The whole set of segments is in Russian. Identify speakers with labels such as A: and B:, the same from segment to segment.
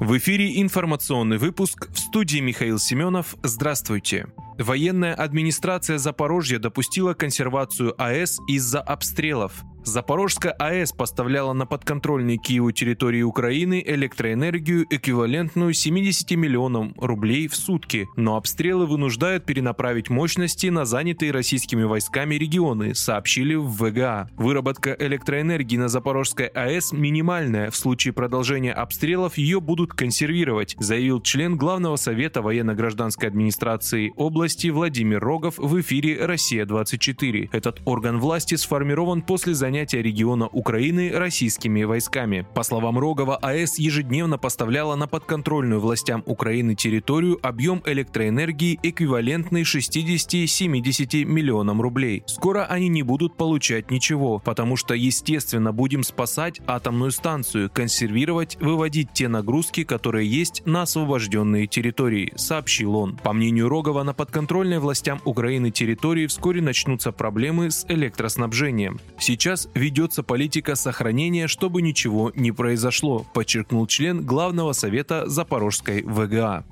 A: В эфире информационный выпуск в студии Михаил Семенов. Здравствуйте. Военная администрация Запорожья допустила консервацию АЭС из-за обстрелов. Запорожская АЭС поставляла на подконтрольные Киеву территории Украины электроэнергию, эквивалентную 70 миллионам рублей в сутки, но обстрелы вынуждают перенаправить мощности на занятые российскими войсками регионы, сообщили в ВГА. Выработка электроэнергии на Запорожской АЭС минимальная, в случае продолжения обстрелов ее будут консервировать, заявил член Главного совета военно-гражданской администрации области Владимир Рогов в эфире «Россия-24». Этот орган власти сформирован после занятия занятия региона Украины российскими войсками. По словам Рогова, АЭС ежедневно поставляла на подконтрольную властям Украины территорию объем электроэнергии, эквивалентный 60-70 миллионам рублей. Скоро они не будут получать ничего, потому что, естественно, будем спасать атомную станцию, консервировать, выводить те нагрузки, которые есть на освобожденные территории, сообщил он. По мнению Рогова, на подконтрольной властям Украины территории вскоре начнутся проблемы с электроснабжением. Сейчас сейчас ведется политика сохранения, чтобы ничего не произошло, подчеркнул член Главного совета Запорожской ВГА.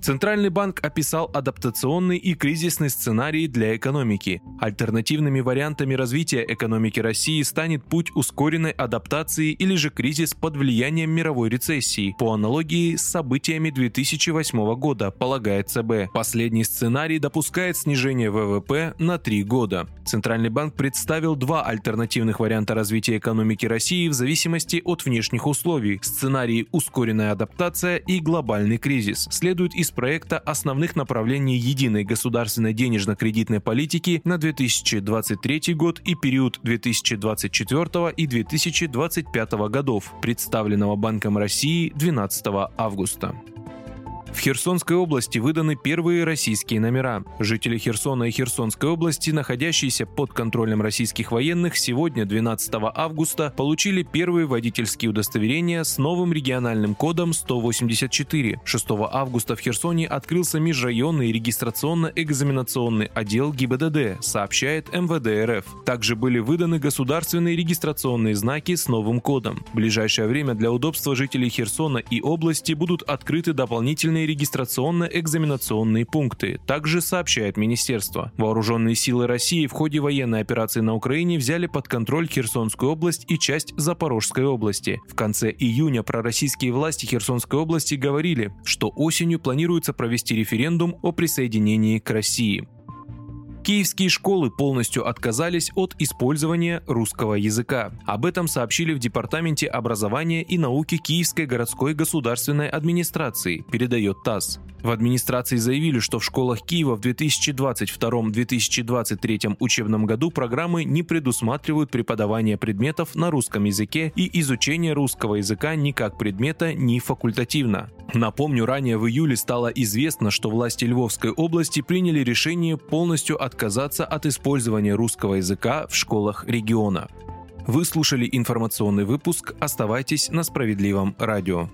A: Центральный банк описал адаптационный и кризисный сценарий для экономики. Альтернативными вариантами развития экономики России станет путь ускоренной адаптации или же кризис под влиянием мировой рецессии, по аналогии с событиями 2008 года, полагает ЦБ. Последний сценарий допускает снижение ВВП на три года. Центральный банк представил два альтернативных варианта развития экономики России в зависимости от внешних условий. Сценарии ускоренная адаптация и глобальный кризис. Следует из проекта основных направлений единой государственной денежно-кредитной политики на 2023 год и период 2024 и 2025 годов, представленного Банком России 12 августа. В Херсонской области выданы первые российские номера. Жители Херсона и Херсонской области, находящиеся под контролем российских военных, сегодня, 12 августа, получили первые водительские удостоверения с новым региональным кодом 184. 6 августа в Херсоне открылся межрайонный регистрационно-экзаменационный отдел ГИБДД, сообщает МВД РФ. Также были выданы государственные регистрационные знаки с новым кодом. В ближайшее время для удобства жителей Херсона и области будут открыты дополнительные регистрационно-экзаменационные пункты, также сообщает министерство. Вооруженные силы России в ходе военной операции на Украине взяли под контроль Херсонскую область и часть Запорожской области. В конце июня пророссийские власти Херсонской области говорили, что осенью планируется провести референдум о присоединении к России. Киевские школы полностью отказались от использования русского языка. Об этом сообщили в Департаменте образования и науки Киевской городской государственной администрации, передает ТАСС. В администрации заявили, что в школах Киева в 2022-2023 учебном году программы не предусматривают преподавание предметов на русском языке и изучение русского языка ни как предмета, ни факультативно. Напомню, ранее в июле стало известно, что власти Львовской области приняли решение полностью отказаться от использования русского языка в школах региона. Вы слушали информационный выпуск. Оставайтесь на справедливом радио.